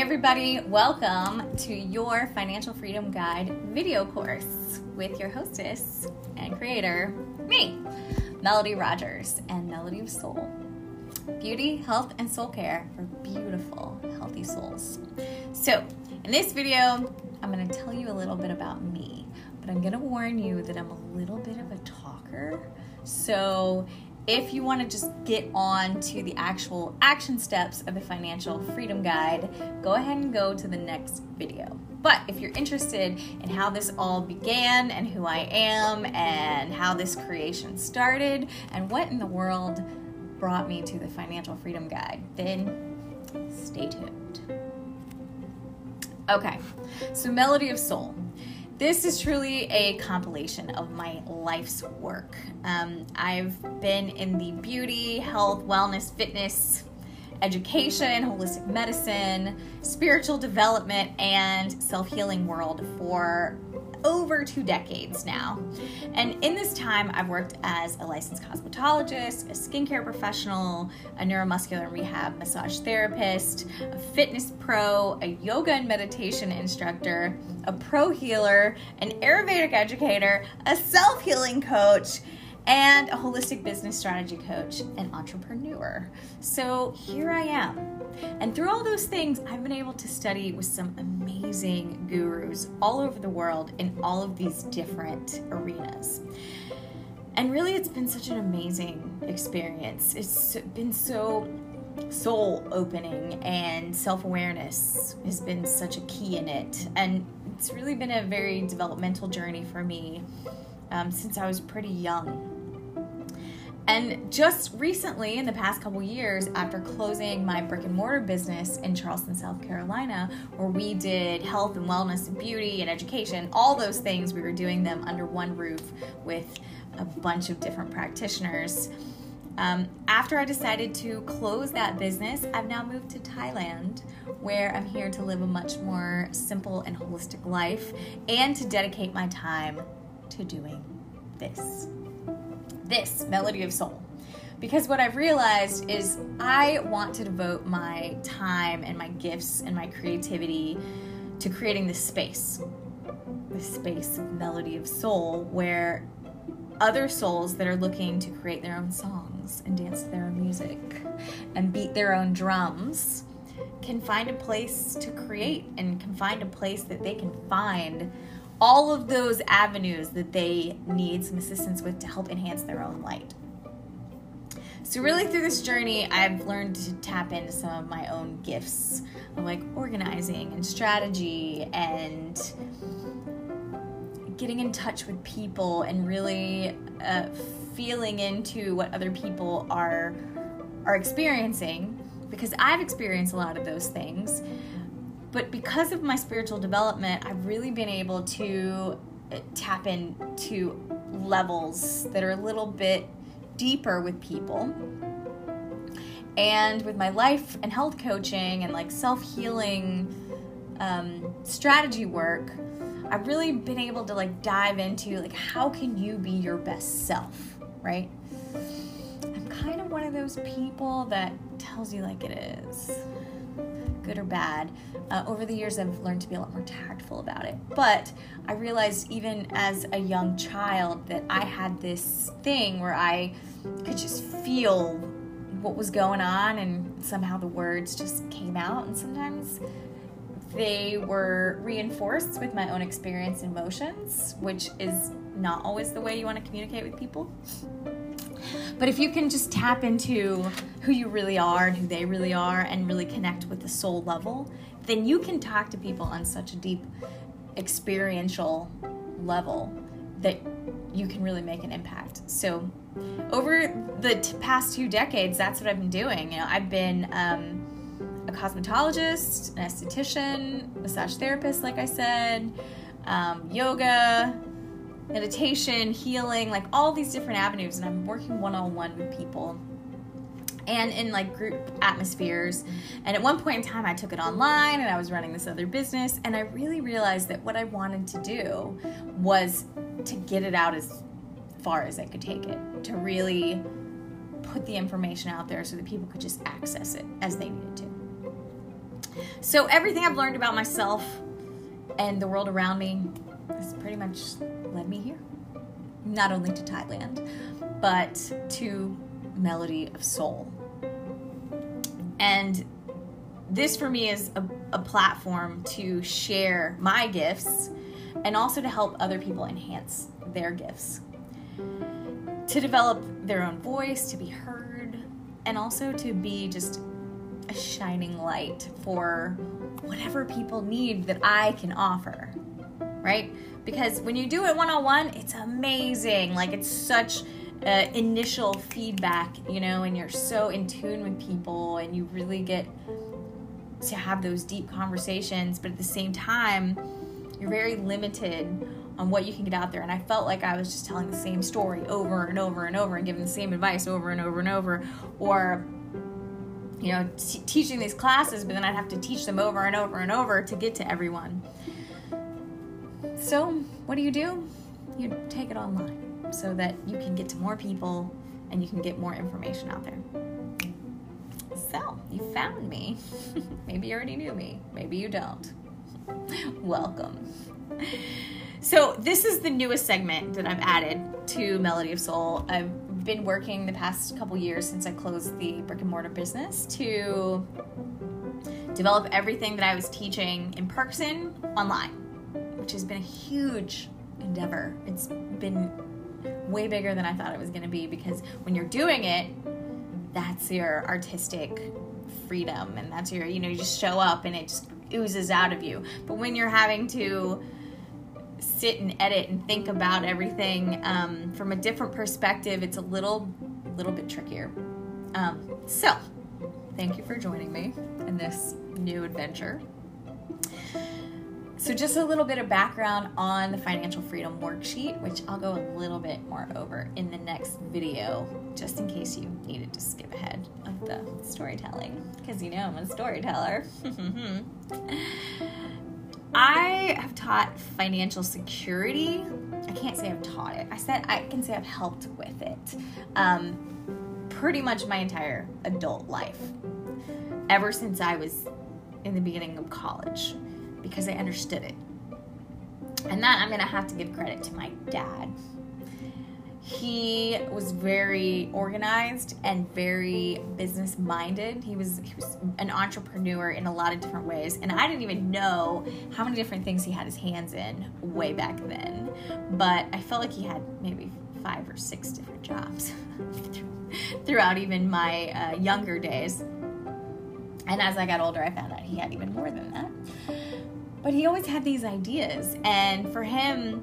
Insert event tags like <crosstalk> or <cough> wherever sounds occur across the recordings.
Everybody, welcome to your Financial Freedom Guide video course with your hostess and creator, me, Melody Rogers, and Melody of Soul. Beauty, health, and soul care for beautiful, healthy souls. So, in this video, I'm going to tell you a little bit about me, but I'm going to warn you that I'm a little bit of a talker. So, if you want to just get on to the actual action steps of the financial freedom guide, go ahead and go to the next video. But if you're interested in how this all began and who I am and how this creation started and what in the world brought me to the financial freedom guide, then stay tuned. Okay, so Melody of Soul. This is truly a compilation of my life's work. Um, I've been in the beauty, health, wellness, fitness, education, holistic medicine, spiritual development, and self healing world for over two decades now. And in this time, I've worked as a licensed cosmetologist, a skincare professional, a neuromuscular rehab massage therapist, a fitness pro, a yoga and meditation instructor, a pro healer, an Ayurvedic educator, a self healing coach and a holistic business strategy coach and entrepreneur. So here I am. And through all those things, I've been able to study with some amazing gurus all over the world in all of these different arenas. And really, it's been such an amazing experience. It's been so soul opening, and self awareness has been such a key in it. And it's really been a very developmental journey for me um, since I was pretty young. And just recently, in the past couple years, after closing my brick and mortar business in Charleston, South Carolina, where we did health and wellness and beauty and education, all those things, we were doing them under one roof with a bunch of different practitioners. Um, after I decided to close that business, I've now moved to Thailand, where I'm here to live a much more simple and holistic life and to dedicate my time to doing this this melody of soul. Because what I've realized is I want to devote my time and my gifts and my creativity to creating this space, this space of melody of soul where other souls that are looking to create their own songs and dance their own music and beat their own drums can find a place to create and can find a place that they can find all of those avenues that they need some assistance with to help enhance their own light. So, really, through this journey, I've learned to tap into some of my own gifts of like organizing and strategy and getting in touch with people and really uh, feeling into what other people are are experiencing because I've experienced a lot of those things but because of my spiritual development, I've really been able to uh, tap into levels that are a little bit deeper with people. And with my life and health coaching and like self healing um, strategy work, I've really been able to like dive into like how can you be your best self, right? I'm kind of one of those people that tells you like it is good or bad. Uh, over the years, I've learned to be a lot more tactful about it. But I realized even as a young child that I had this thing where I could just feel what was going on, and somehow the words just came out. And sometimes they were reinforced with my own experience and emotions, which is not always the way you want to communicate with people. But if you can just tap into who you really are and who they really are and really connect with the soul level, then you can talk to people on such a deep experiential level that you can really make an impact. So, over the t- past two decades, that's what I've been doing. You know, I've been um, a cosmetologist, an esthetician, massage therapist, like I said, um, yoga, meditation, healing, like all these different avenues. And I'm working one on one with people and in like group atmospheres. And at one point in time, I took it online and I was running this other business. And I really realized that what I wanted to do was to get it out as far as I could take it, to really put the information out there so that people could just access it as they needed to. So, everything I've learned about myself and the world around me is pretty much led me here. Not only to Thailand, but to Melody of Soul. And this for me is a, a platform to share my gifts and also to help other people enhance their gifts. To develop their own voice, to be heard, and also to be just a shining light for whatever people need that I can offer, right? Because when you do it one on one, it's amazing. Like, it's such uh, initial feedback, you know, and you're so in tune with people and you really get to have those deep conversations, but at the same time, you're very limited on what you can get out there. And I felt like I was just telling the same story over and over and over and giving the same advice over and over and over, or you know, t- teaching these classes, but then I'd have to teach them over and over and over to get to everyone. So, what do you do? You take it online so that you can get to more people and you can get more information out there. So, you found me. <laughs> maybe you already knew me, maybe you don't. <laughs> Welcome. So, this is the newest segment that I've added to Melody of Soul. I've been working the past couple years since I closed the brick and mortar business to develop everything that I was teaching in person online, which has been a huge endeavor. It's been way bigger than I thought it was going to be because when you're doing it, that's your artistic freedom and that's your, you know, you just show up and it just oozes out of you. But when you're having to sit and edit and think about everything um, from a different perspective, it's a little, little bit trickier. Um, so, thank you for joining me in this new adventure. So, just a little bit of background on the financial freedom worksheet, which I'll go a little bit more over in the next video, just in case you needed to skip ahead of the storytelling, because you know I'm a storyteller. <laughs> I have taught financial security. I can't say I've taught it. I said I can say I've helped with it. Um, pretty much my entire adult life, ever since I was in the beginning of college, because I understood it. And that I'm gonna have to give credit to my dad he was very organized and very business minded. He was he was an entrepreneur in a lot of different ways, and I didn't even know how many different things he had his hands in way back then. But I felt like he had maybe five or six different jobs <laughs> throughout even my uh, younger days. And as I got older, I found out he had even more than that. But he always had these ideas, and for him,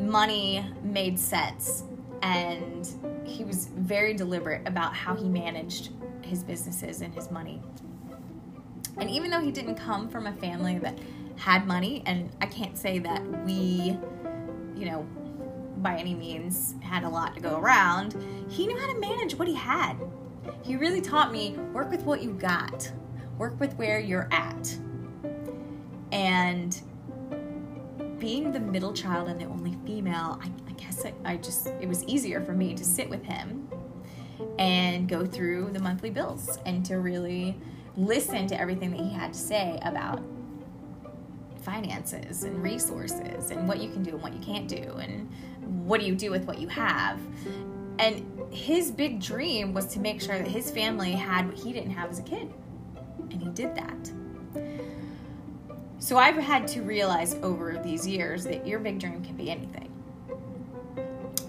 money made sense and he was very deliberate about how he managed his businesses and his money. And even though he didn't come from a family that had money, and I can't say that we, you know, by any means had a lot to go around, he knew how to manage what he had. He really taught me work with what you got, work with where you're at. And being the middle child and the only female, I, I guess I, I just, it was easier for me to sit with him and go through the monthly bills and to really listen to everything that he had to say about finances and resources and what you can do and what you can't do and what do you do with what you have. And his big dream was to make sure that his family had what he didn't have as a kid. And he did that. So I've had to realize over these years that your big dream can be anything.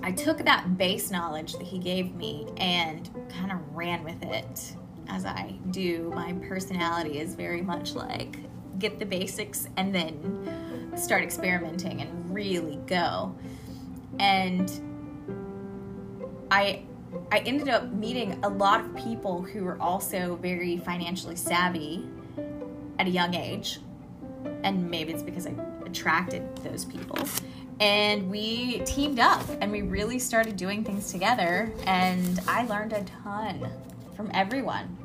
I took that base knowledge that he gave me and kind of ran with it as I do. My personality is very much like get the basics and then start experimenting and really go. And I I ended up meeting a lot of people who were also very financially savvy at a young age and maybe it's because I attracted those people. And we teamed up and we really started doing things together, and I learned a ton from everyone.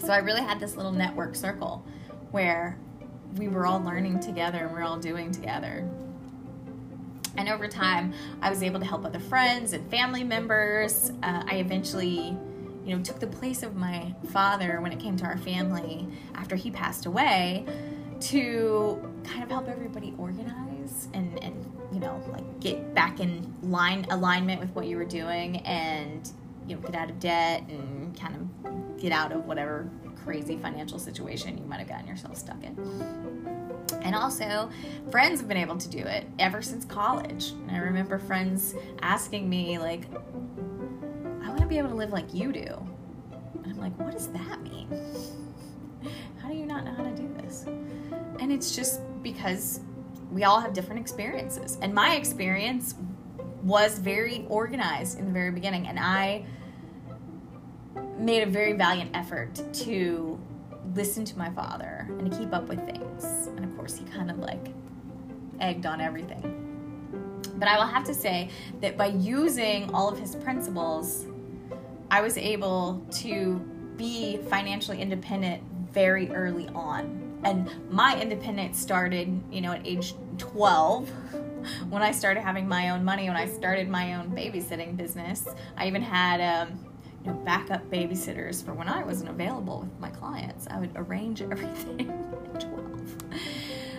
So I really had this little network circle where we were all learning together and we are all doing together. And over time, I was able to help other friends and family members. Uh, I eventually you know, took the place of my father when it came to our family after he passed away to kind of help everybody organize and, and you know, like get back in line alignment with what you were doing and, you know, get out of debt and kind of get out of whatever crazy financial situation you might have gotten yourself stuck in. And also, friends have been able to do it ever since college. And I remember friends asking me, like, I want to be able to live like you do. And I'm like, what does that mean? And it's just because we all have different experiences. And my experience was very organized in the very beginning. And I made a very valiant effort to listen to my father and to keep up with things. And of course, he kind of like egged on everything. But I will have to say that by using all of his principles, I was able to be financially independent very early on. And my independence started, you know, at age 12 when I started having my own money, when I started my own babysitting business. I even had um, you know, backup babysitters for when I wasn't available with my clients. I would arrange <laughs> everything at 12.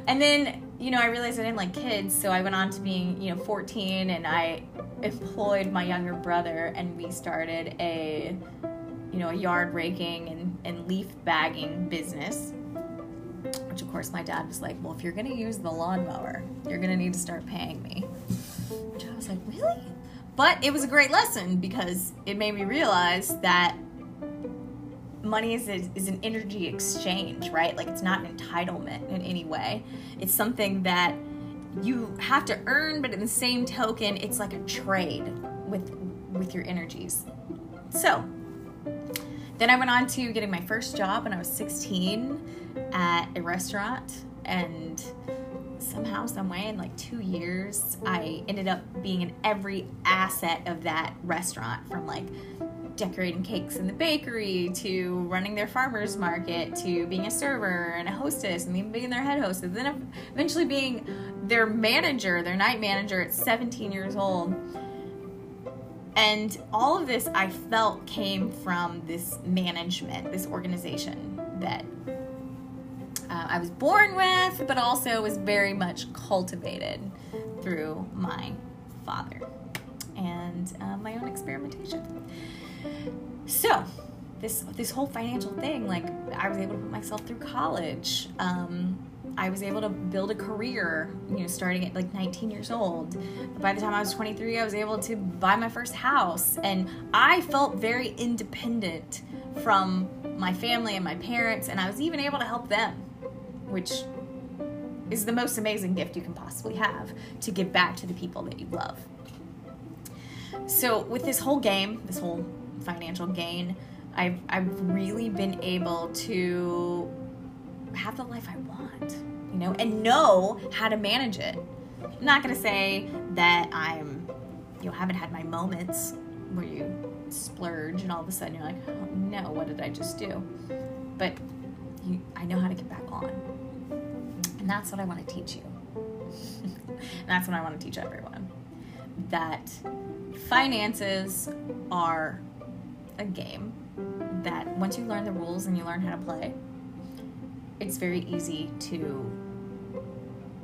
And then, you know, I realized I didn't like kids, so I went on to being, you know, 14 and I employed my younger brother and we started a, you know, a yard raking and, and leaf bagging business. Which, of course, my dad was like, Well, if you're going to use the lawnmower, you're going to need to start paying me. Which I was like, Really? But it was a great lesson because it made me realize that money is, is an energy exchange, right? Like it's not an entitlement in any way. It's something that you have to earn, but in the same token, it's like a trade with with your energies. So then I went on to getting my first job when I was 16 at a restaurant and somehow, some way, in like two years, I ended up being in every asset of that restaurant from like decorating cakes in the bakery to running their farmers market to being a server and a hostess and then being their head hostess And then eventually being their manager their night manager at 17 years old and all of this i felt came from this management this organization that uh, I was born with, but also was very much cultivated through my father and uh, my own experimentation. So, this this whole financial thing, like I was able to put myself through college. Um, I was able to build a career, you know, starting at like 19 years old. By the time I was 23, I was able to buy my first house, and I felt very independent from my family and my parents, and I was even able to help them which is the most amazing gift you can possibly have to give back to the people that you love. So, with this whole game, this whole financial gain, I've, I've really been able to have the life I want, you know, and know how to manage it. I'm not to say that I'm, you know, haven't had my moments where you splurge and all of a sudden you're like, oh, no, what did I just do? But you, I know how to get back on. And that's what I want to teach you. <laughs> that's what I want to teach everyone. That finances are a game that once you learn the rules and you learn how to play, it's very easy to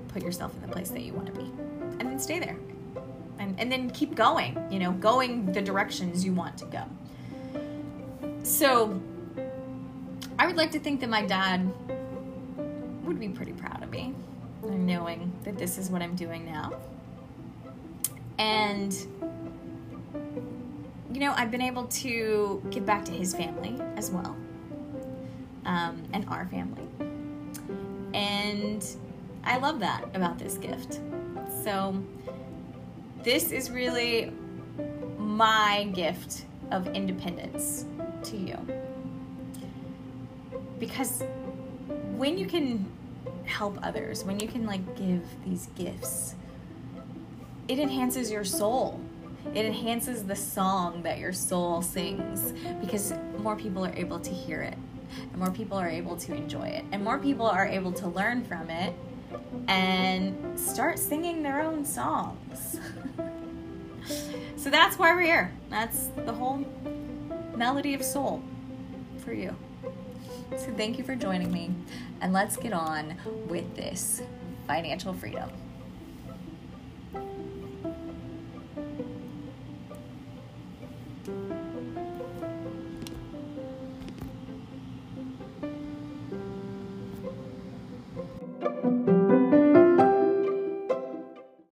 put yourself in the place that you want to be and then stay there and, and then keep going you know going the directions you want to go so i would like to think that my dad would be pretty proud of me, knowing that this is what I'm doing now. And, you know, I've been able to give back to his family as well, um, and our family. And I love that about this gift. So, this is really my gift of independence to you. Because when you can help others, when you can like give these gifts, it enhances your soul. It enhances the song that your soul sings because more people are able to hear it, and more people are able to enjoy it, and more people are able to learn from it and start singing their own songs. <laughs> so that's why we're here. That's the whole melody of soul for you. So thank you for joining me, and let's get on with this financial freedom.